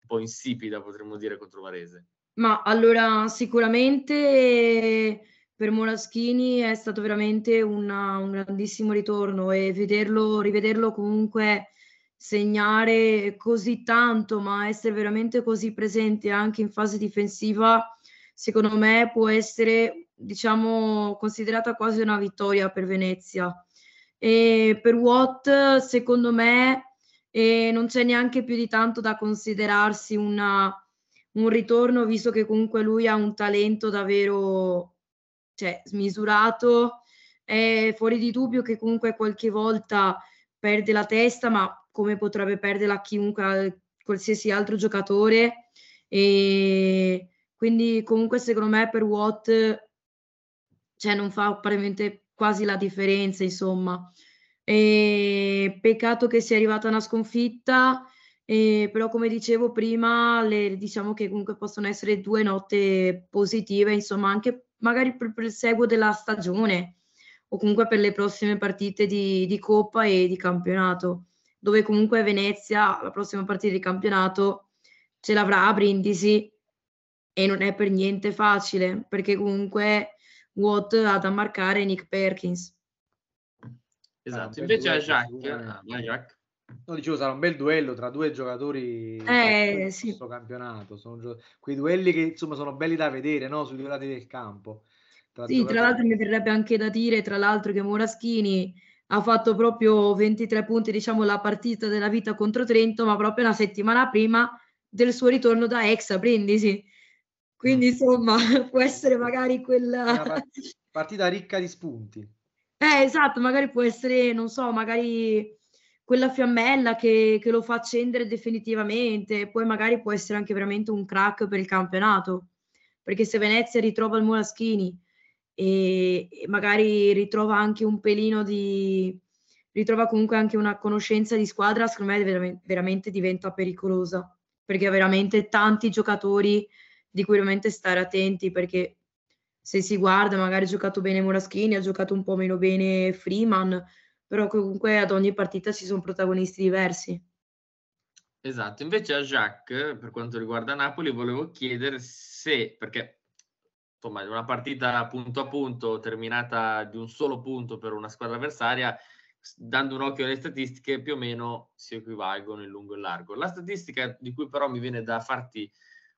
S1: un po insipida potremmo dire contro Varese.
S3: Ma allora sicuramente per Moraschini è stato veramente una, un grandissimo ritorno e vederlo, rivederlo comunque segnare così tanto, ma essere veramente così presente anche in fase difensiva, secondo me può essere, diciamo, considerata quasi una vittoria per Venezia. E per Watt, secondo me, eh, non c'è neanche più di tanto da considerarsi una, un ritorno, visto che comunque lui ha un talento davvero cioè, smisurato. È fuori di dubbio che comunque qualche volta perde la testa, ma come potrebbe perderla chiunque, qualsiasi altro giocatore. E quindi comunque secondo me per Watt cioè, non fa apparentemente quasi la differenza, insomma. E peccato che sia arrivata una sconfitta, e però come dicevo prima, le, diciamo che comunque possono essere due note positive, insomma, anche magari per, per il seguo della stagione o comunque per le prossime partite di, di Coppa e di campionato, dove comunque Venezia, la prossima partita di campionato, ce l'avrà a Brindisi e non è per niente facile, perché comunque Watt ha da marcare Nick Perkins.
S1: Esatto, invece a Jacques, ah, Jacques.
S2: No, dicevo, sarà un bel duello tra due giocatori
S3: eh, sì.
S2: questo campionato. Sono gio- quei duelli che insomma sono belli da vedere, no? Sui due lati del campo.
S3: Tra sì, tra l'altro mi verrebbe anche da dire, tra l'altro, che Moraschini ha fatto proprio 23 punti, diciamo, la partita della vita contro Trento, ma proprio una settimana prima del suo ritorno da ex a Brindisi. Quindi, mm. insomma, può essere magari quella...
S2: partita ricca di spunti.
S3: Eh, esatto, magari può essere, non so, magari quella fiammella che, che, lo fa accendere definitivamente, poi magari può essere anche veramente un crack per il campionato, perché se Venezia ritrova il Molaschini e, e magari ritrova anche un pelino di... ritrova comunque anche una conoscenza di squadra, secondo me veramente, veramente diventa pericolosa, perché ha veramente tanti giocatori di cui veramente stare attenti, perché se si guarda magari ha giocato bene Molaschini, ha giocato un po' meno bene Freeman, però comunque ad ogni partita ci sono protagonisti diversi.
S1: Esatto, invece a Jacques, per quanto riguarda Napoli, volevo chiedere se, perché insomma una partita punto a punto terminata di un solo punto per una squadra avversaria, dando un occhio alle statistiche più o meno si equivalgono in lungo e largo. La statistica di cui però mi viene da farti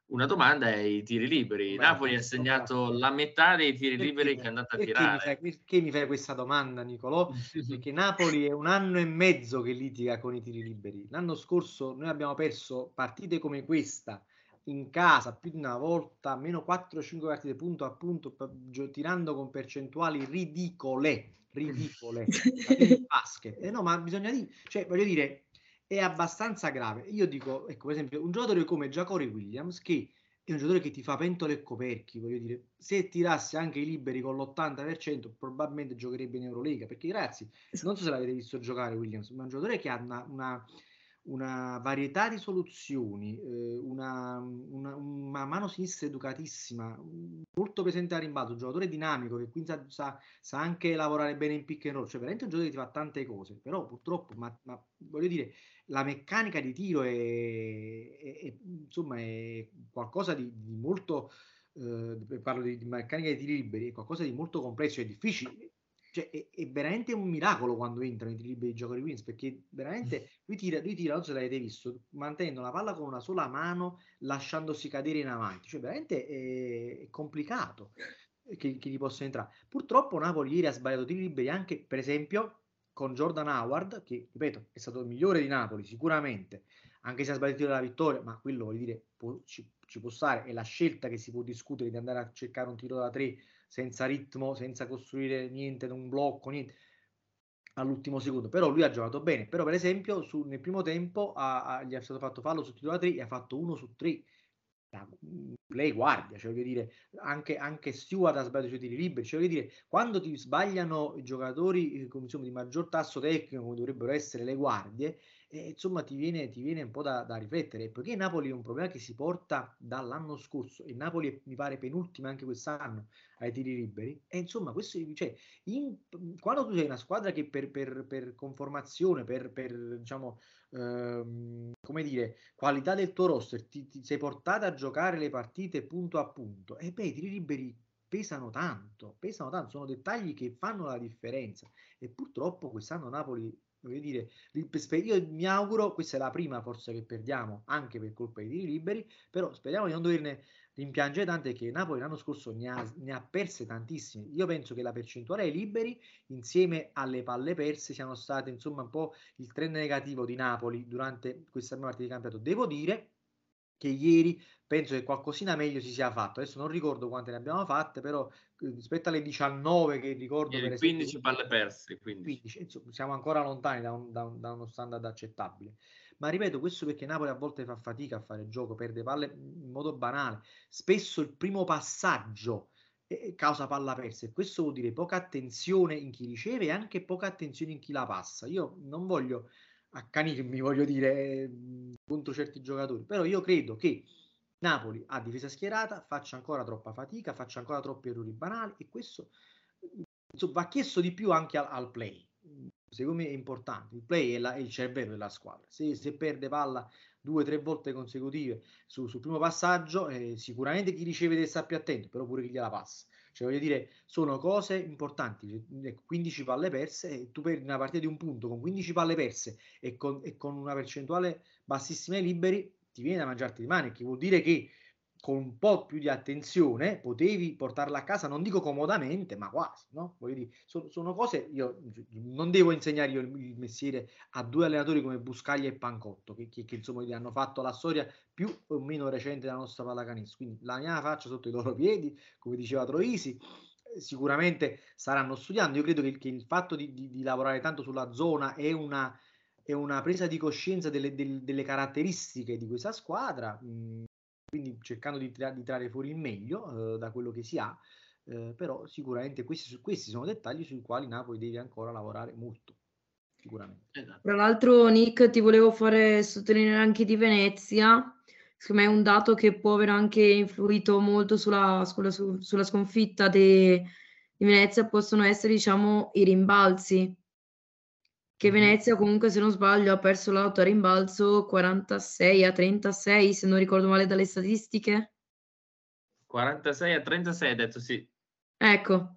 S1: una domanda è i tiri liberi. Beh, Napoli ha segnato la metà dei tiri perché, liberi che è andata a tirare.
S2: Mi fai, perché mi fai questa domanda, Nicolò? perché Napoli è un anno e mezzo che litiga con i tiri liberi. L'anno scorso noi abbiamo perso partite come questa in casa più di una volta, meno 4-5 partite punto a punto, tirando con percentuali ridicole. Ridicole. basket. Eh no, ma bisogna dire, cioè voglio dire, è abbastanza grave. Io dico, ecco, per esempio, un giocatore come Giacory Williams, che è un giocatore che ti fa pentole e coperchi, voglio dire, se tirasse anche i liberi con l'80%, probabilmente giocherebbe in Eurolega, perché ragazzi, non so se l'avete visto giocare Williams, ma è un giocatore che ha una, una una varietà di soluzioni, eh, una, una, una, mano sinistra educatissima, molto presente a rimbalzo, un giocatore dinamico che quindi sa, sa, sa, anche lavorare bene in pick and roll, cioè veramente un giocatore che ti fa tante cose, però purtroppo, ma, ma voglio dire, la meccanica di tiro è, è, è insomma, è qualcosa di, di molto, eh, parlo di, di meccanica di tiri liberi, è qualcosa di molto complesso e difficile cioè, è, è, veramente un miracolo quando entrano i liberi di giocatori Queens perché veramente lui tira, lui tira, non so se l'avete visto, mantenendo la palla con una sola mano, lasciandosi cadere in avanti, cioè veramente è, è complicato che, che, gli possa entrare. Purtroppo Napoli ieri ha sbagliato tiri liberi anche, per esempio, con Jordan Howard, che ripeto è stato il migliore di Napoli sicuramente, anche se ha sbagliato la vittoria, ma quello voglio dire può, ci, ci, può stare, è la scelta che si può discutere di andare a cercare un tiro da tre senza ritmo, senza costruire niente, un blocco, niente all'ultimo secondo. Però lui ha giocato bene. Però, per esempio, su, nel primo tempo ha, ha, gli è stato fatto fallo su tiro da 3 e ha fatto 1 su 3. Lei guardia, cioè voglio dire, anche, anche Stewart ha sbagliato i suoi tiri liberi. Cioè voglio dire, quando ti sbagliano i giocatori eh, insomma, di maggior tasso tecnico, come dovrebbero essere le guardie, e insomma ti viene, ti viene un po' da, da, riflettere, poiché Napoli è un problema che si porta dall'anno scorso e Napoli mi pare penultima anche quest'anno ai tiri liberi, e insomma questo, cioè, in, quando tu sei una squadra che per, per, per conformazione, per, per diciamo, ehm, come dire, qualità del tuo roster, ti, ti sei portata a giocare le partite punto a punto, e beh i tiri liberi pesano tanto, pesano tanto, sono dettagli che fanno la differenza. E purtroppo quest'anno Napoli voglio dire, io mi auguro, questa è la prima forse che perdiamo, anche per colpa dei tiri liberi, però speriamo di non doverne rimpiangere tante che Napoli l'anno scorso ne ha, ne ha, perse tantissime. Io penso che la percentuale ai liberi insieme alle palle perse siano state insomma un po' il trend negativo di Napoli durante questa prima partita di campionato. Devo dire che ieri penso che qualcosina meglio si sia fatto. Adesso non ricordo quante ne abbiamo fatte, però eh, rispetto alle 19 che ricordo...
S1: Ieri, per 15 esempio, palle perse.
S2: 15. 15 insomma, siamo ancora lontani da, un, da, un, da, uno standard accettabile. Ma ripeto, questo perché Napoli a volte fa fatica a fare gioco, perde palle in modo banale. Spesso il primo passaggio eh, causa palla persa e questo vuol dire poca attenzione in chi riceve e anche poca attenzione in chi la passa. Io non voglio accanirmi, voglio dire, contro certi giocatori, però io credo che Napoli ha difesa schierata, faccia ancora troppa fatica, faccia ancora troppi errori banali e questo insomma, va chiesto di più anche al, al play. Secondo me è importante, il play è, la, è il cervello della squadra. Se, se perde palla due o tre volte consecutive su, sul primo passaggio, eh, sicuramente chi riceve deve stare più attento, però pure chi gliela passa. Cioè, voglio dire, sono cose importanti. 15 ecco, palle perse, tu perdi una partita di un punto con 15 palle perse e con, e con una percentuale bassissima ai liberi, ti viene da mangiarti le mani, che vuol dire che con un po' più di attenzione potevi portarla a casa, non dico comodamente, ma quasi, no? Voglio dire, sono, sono cose, io non devo insegnare io il, mestiere a due allenatori come Buscaglia e Pancotto, che, che, che insomma hanno fatto la storia più o meno recente della nostra pallacanestro, quindi la mia faccia sotto i loro piedi, come diceva Troisi, sicuramente staranno studiando, io credo che, che il fatto di, di, di, lavorare tanto sulla zona è una, è una presa di coscienza delle, delle, delle caratteristiche di questa squadra, quindi cercando di, tra- di trarre fuori il meglio eh, da quello che si ha, eh, però sicuramente questi, questi, sono dettagli sui quali Napoli deve ancora lavorare molto. Sicuramente.
S3: Esatto. Tra l'altro, Nick, ti volevo fare sottolineare anche di Venezia. Secondo me è un dato che può aver anche influito molto sulla, sulla, sulla sconfitta de, di Venezia. Possono essere, diciamo, i rimbalzi che Venezia comunque se non sbaglio ha perso l'auto a rimbalzo 46 a 36 se non ricordo male dalle statistiche.
S1: 46 a 36 hai detto sì.
S3: Ecco.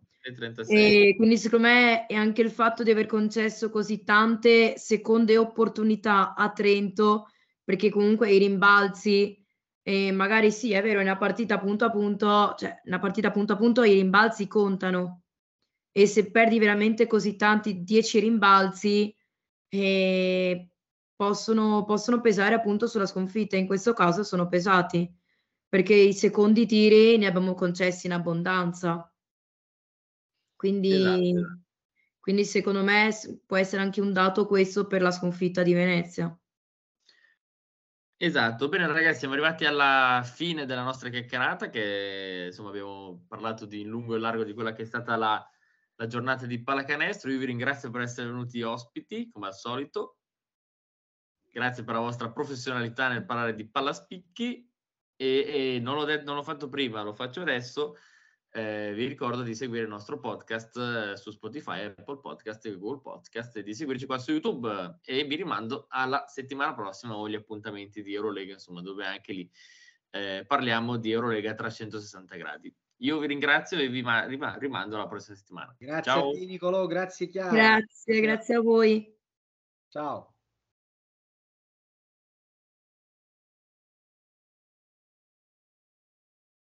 S3: E, e quindi secondo me è anche il fatto di aver concesso così tante seconde opportunità a Trento perché comunque i rimbalzi e magari sì è vero è una partita punto a punto cioè una partita punto a punto i rimbalzi contano e se perdi veramente così tanti 10 rimbalzi eh, possono, possono pesare appunto sulla sconfitta. In questo caso sono pesati perché i secondi tiri ne abbiamo concessi in abbondanza. Quindi, esatto. quindi secondo me può essere anche un dato questo per la sconfitta di Venezia.
S1: Esatto, bene ragazzi, siamo arrivati alla fine della nostra chiacchierata che insomma abbiamo parlato di lungo e largo di quella che è stata la, la giornata di pallacanestro. Io vi ringrazio per essere venuti ospiti, come al solito. Grazie per la vostra professionalità nel parlare di pallaspicchi. E, e non, l'ho detto, non l'ho fatto prima, lo faccio adesso. Eh, vi ricordo di seguire il nostro podcast eh, su Spotify, Apple Podcast e Google Podcast e di seguirci qua su YouTube e vi rimando alla settimana prossima o gli appuntamenti di Eurolega, insomma, dove anche lì eh, parliamo di Eurolega a 360 gradi. Io vi ringrazio e vi ma- rimando alla prossima settimana.
S2: Grazie Ciao. a te Nicolò, grazie Chiara.
S3: Grazie, grazie a voi.
S2: Ciao.